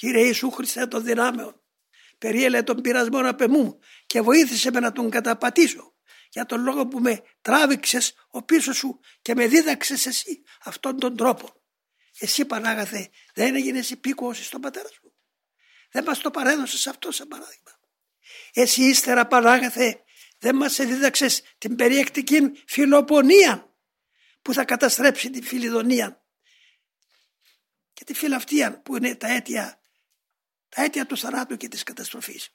Κύριε Ιησού Χριστέ των δυνάμεων, περιέλε τον πειρασμό απ' εμού και βοήθησε με να τον καταπατήσω για τον λόγο που με τράβηξες ο πίσω σου και με δίδαξες εσύ αυτόν τον τρόπο. Εσύ Πανάγαθε δεν έγινες υπήκοος στον πατέρα σου. Δεν μας το παρέδωσες αυτό σαν παράδειγμα. Εσύ ύστερα Πανάγαθε δεν μας δίδαξες την περιεκτική φιλοπονία που θα καταστρέψει τη φιλιδονία και τη φιλαυτία που είναι τα αίτια, τα αίτια του θανάτου και της καταστροφής.